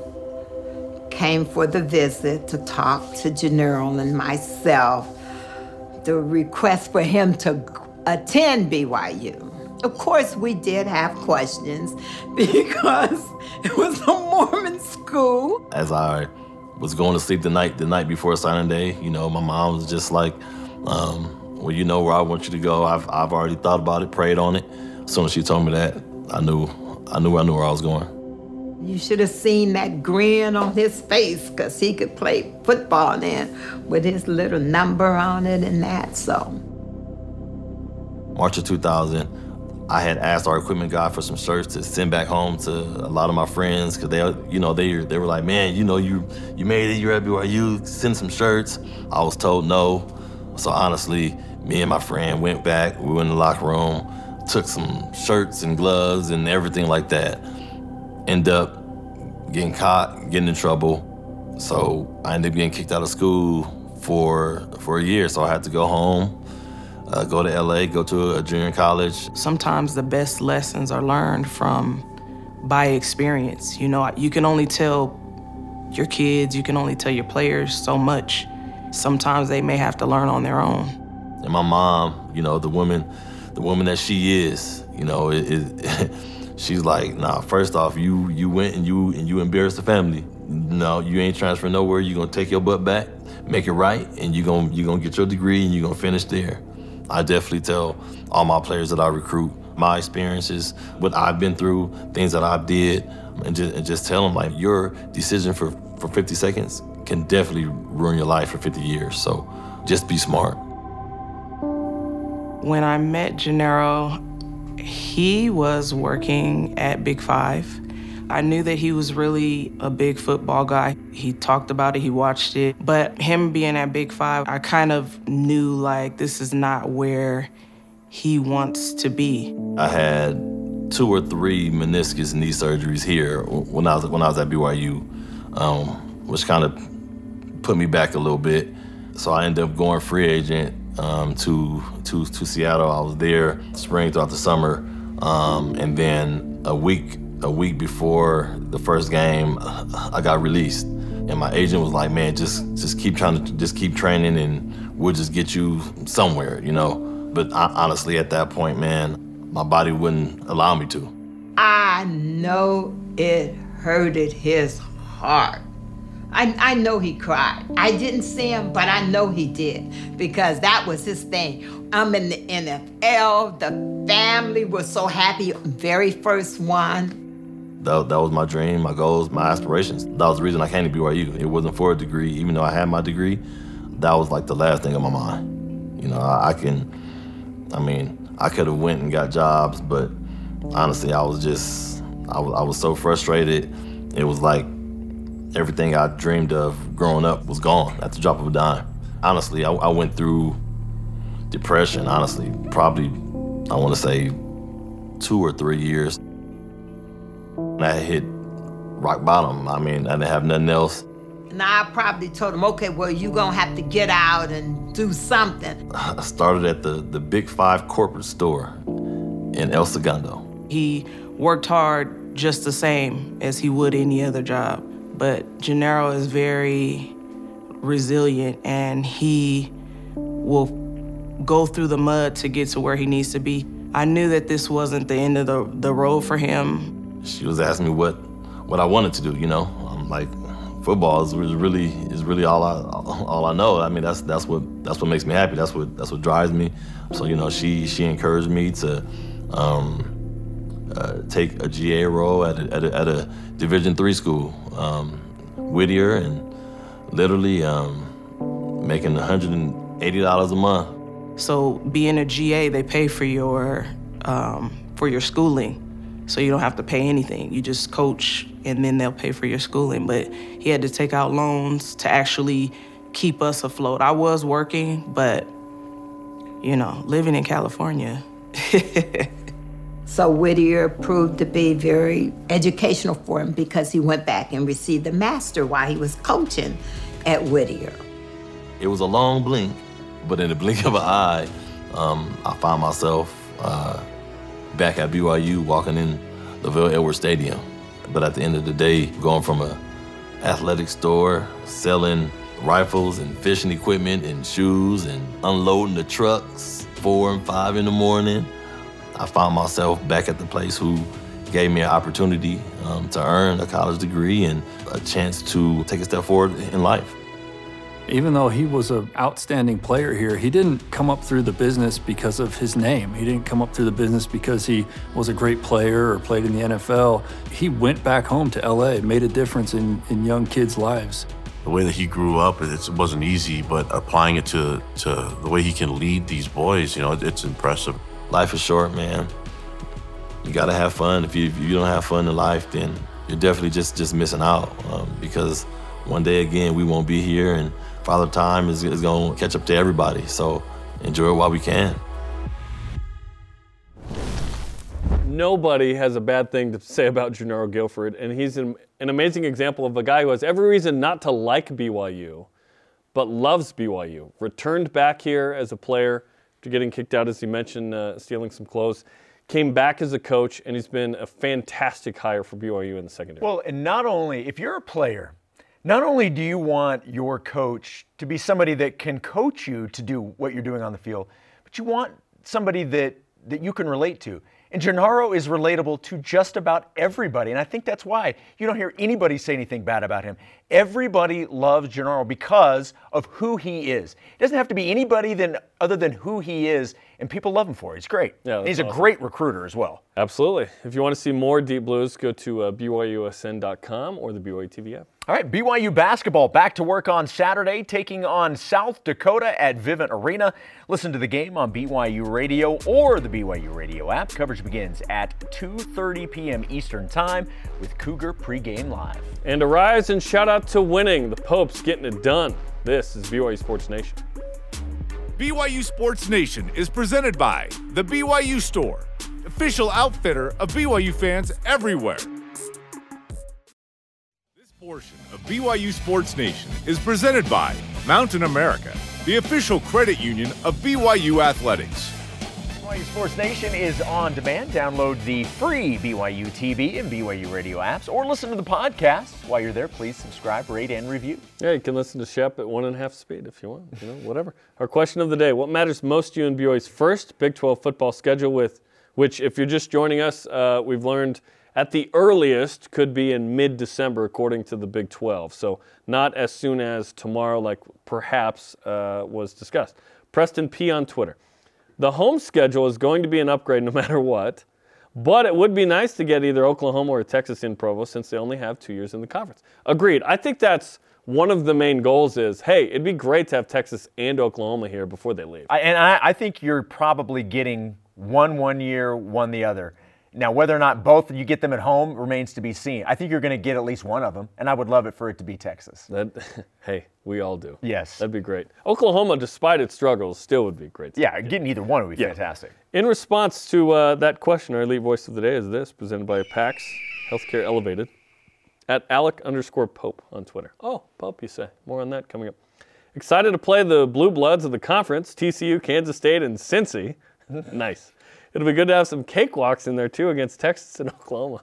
came for the visit to talk to Jernaro and myself. The request for him to attend BYU. Of course, we did have questions because it was a Mormon school. As I was going to sleep the night the night before signing day, you know, my mom was just like, um, "Well, you know where I want you to go. I've I've already thought about it, prayed on it." As soon as she told me that, I knew I knew I knew where I was going. You should have seen that grin on his face because he could play football then with his little number on it and that. So, March of 2000, I had asked our equipment guy for some shirts to send back home to a lot of my friends because they, you know, they they were like, man, you know, you you made it, you're at BYU, send some shirts. I was told no. So honestly, me and my friend went back. We went in the locker room, took some shirts and gloves and everything like that. End up getting caught, getting in trouble. So I ended up getting kicked out of school for for a year. So I had to go home, uh, go to LA, go to a junior college. Sometimes the best lessons are learned from by experience. You know, you can only tell your kids, you can only tell your players so much. Sometimes they may have to learn on their own. And my mom, you know, the woman, the woman that she is, you know, it, it she's like, nah. First off, you you went and you and you embarrassed the family. No, you ain't transferring nowhere. You gonna take your butt back, make it right, and you gonna you gonna get your degree and you gonna finish there. I definitely tell all my players that I recruit my experiences, what I've been through, things that I've did, and just, and just tell them like your decision for for 50 seconds can definitely ruin your life for 50 years. So just be smart. When I met Jernaro, he was working at Big Five. I knew that he was really a big football guy. He talked about it, he watched it. But him being at Big Five, I kind of knew like this is not where he wants to be. I had two or three meniscus knee surgeries here when I was when I was at BYU, um, which kind of put me back a little bit. So I ended up going free agent um, to to to Seattle. I was there spring throughout the summer, um, and then a week a week before the first game, I got released. And my agent was like, "Man, just just keep trying to just keep training, and we'll just get you somewhere," you know. But I, honestly, at that point, man, my body wouldn't allow me to. I know it hurted his heart. I, I know he cried. I didn't see him, but I know he did because that was his thing. I'm in the NFL. The family was so happy. Very first one. That, that was my dream, my goals, my aspirations. That was the reason I came to BYU. It wasn't for a degree, even though I had my degree. That was like the last thing on my mind. You know, I, I can, I mean, I could have went and got jobs, but honestly, I was just, I was, I was so frustrated. It was like everything I dreamed of growing up was gone at the drop of a dime. Honestly, I, I went through depression, honestly, probably, I want to say two or three years. And I hit rock bottom. I mean, I didn't have nothing else. And I probably told him, okay, well, you're going to have to get out and do something. I started at the, the Big Five corporate store in El Segundo. He worked hard just the same as he would any other job. But Jernaro is very resilient and he will go through the mud to get to where he needs to be. I knew that this wasn't the end of the, the road for him. She was asking me what what I wanted to do, you know. I'm like, football is really is really all I all I know. I mean, that's that's what that's what makes me happy. That's what that's what drives me. So you know, she she encouraged me to um, uh, take a GA role at a, at a, at a Division three school, um, Whittier, and literally um, making 180 dollars a month. So being a GA, they pay for your um, for your schooling, so you don't have to pay anything. You just coach, and then they'll pay for your schooling. But he had to take out loans to actually keep us afloat. I was working, but you know, living in California. So Whittier proved to be very educational for him because he went back and received the master while he was coaching at Whittier. It was a long blink, but in the blink of an eye, um, I found myself uh, back at BYU walking in the LaVell Edwards Stadium. But at the end of the day, going from a athletic store selling rifles and fishing equipment and shoes and unloading the trucks four and five in the morning, I found myself back at the place who gave me an opportunity um, to earn a college degree and a chance to take a step forward in life. Even though he was an outstanding player here, he didn't come up through the business because of his name. He didn't come up through the business because he was a great player or played in the NFL. He went back home to LA, made a difference in, in young kids' lives. The way that he grew up, it wasn't easy, but applying it to, to the way he can lead these boys, you know, it's impressive. Life is short, man. You gotta have fun. If you, if you don't have fun in life, then you're definitely just just missing out um, because one day again we won't be here and Father Time is, is going to catch up to everybody. So enjoy it while we can. Nobody has a bad thing to say about Jernaro Gilford, and he's an, an amazing example of a guy who has every reason not to like BYU, but loves BYU. Returned back here as a player after getting kicked out, as he mentioned, uh, stealing some clothes. Came back as a coach, and he's been a fantastic hire for BYU in the secondary. Well, and not only, if you're a player, not only do you want your coach to be somebody that can coach you to do what you're doing on the field, but you want somebody that, that you can relate to. And Jernaro is relatable to just about everybody. And I think that's why you don't hear anybody say anything bad about him. Everybody loves Jernaro because of who he is. It doesn't have to be anybody than, other than who he is, and people love him for it. He's great. Yeah, he's that's a great recruiter as well. Absolutely. If you want to see more Deep Blues, go to uh, BYUSN.com or the BYU TV app. All right, BYU basketball back to work on Saturday, taking on South Dakota at Vivint Arena. Listen to the game on BYU Radio or the BYU Radio app. Coverage begins at 2:30 p.m. Eastern Time with Cougar pregame live. And a rise and shout out to winning. The Popes getting it done. This is BYU Sports Nation. BYU Sports Nation is presented by The BYU Store, official outfitter of BYU fans everywhere. This portion of BYU Sports Nation is presented by Mountain America, the official credit union of BYU Athletics. BYU Sports Nation is on demand. Download the free BYU TV and BYU radio apps or listen to the podcast. While you're there, please subscribe, rate, and review. Yeah, you can listen to Shep at one and a half speed if you want, you know, whatever. Our question of the day What matters most to you in BYU's first Big 12 football schedule, with which, if you're just joining us, uh, we've learned at the earliest could be in mid December, according to the Big 12. So, not as soon as tomorrow, like perhaps uh, was discussed. Preston P on Twitter. The home schedule is going to be an upgrade no matter what, but it would be nice to get either Oklahoma or Texas in Provo since they only have two years in the conference. Agreed. I think that's one of the main goals is, hey, it'd be great to have Texas and Oklahoma here before they leave. I, and I, I think you're probably getting one one year, one the other. Now, whether or not both you get them at home remains to be seen. I think you're going to get at least one of them, and I would love it for it to be Texas. That, hey, we all do. Yes. That'd be great. Oklahoma, despite its struggles, still would be great. Yeah, getting either one would be Yeah. fantastic. In response to uh, that question, our elite voice of the day is this, presented by PAX Healthcare Elevated, at Alec underscore Pope on Twitter. Oh, Pope, you say. More on that coming up. Excited to play the Blue Bloods of the conference, TCU, Kansas State, and Cincy. nice. It'll be good to have some cakewalks in there too against Texas and Oklahoma.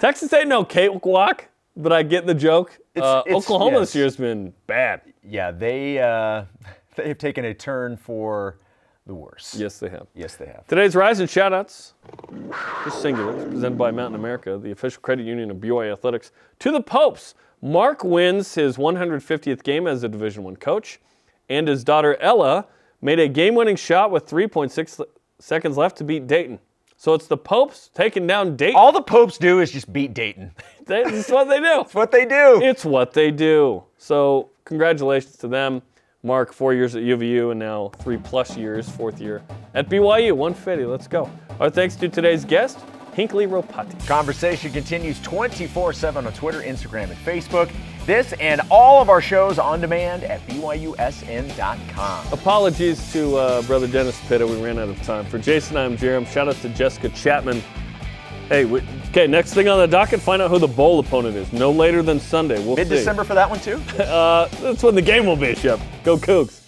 Texas ain't no cakewalk, but I get the joke. It's- uh, it's- Oklahoma yes. this year's been bad. Yeah, they uh, they have taken a turn for the worse. Yes, they have. Yes, they have. Today's Rise and Shoutouts, just singular, presented by Mountain America, the official credit union of BYU Athletics. To the Popes, Mark wins his 150th game as a Division One coach, and his daughter Ella made a game-winning shot with 3.6 seconds left to beat Dayton. So it's the Popes taking down Dayton. All the Popes do is just beat Dayton. That's what they do. it's what they do. It's what they do. So congratulations to them. Mark, four years at UVU and now three plus years, fourth year at BYU. 150, let's go. Our thanks to today's guest, Hinckley Ropati. Conversation continues 24 7 on Twitter, Instagram, and Facebook. This and all of our shows on demand at BYUSN.com. Apologies to uh, brother Dennis Pitta. We ran out of time. For Jason, I'm Jarom. Shout out to Jessica Chapman. Hey, we, okay, next thing on the docket, find out who the bowl opponent is. No later than Sunday. We'll Mid December for that one, too? uh, that's when the game will be, Shep. Go Cougs.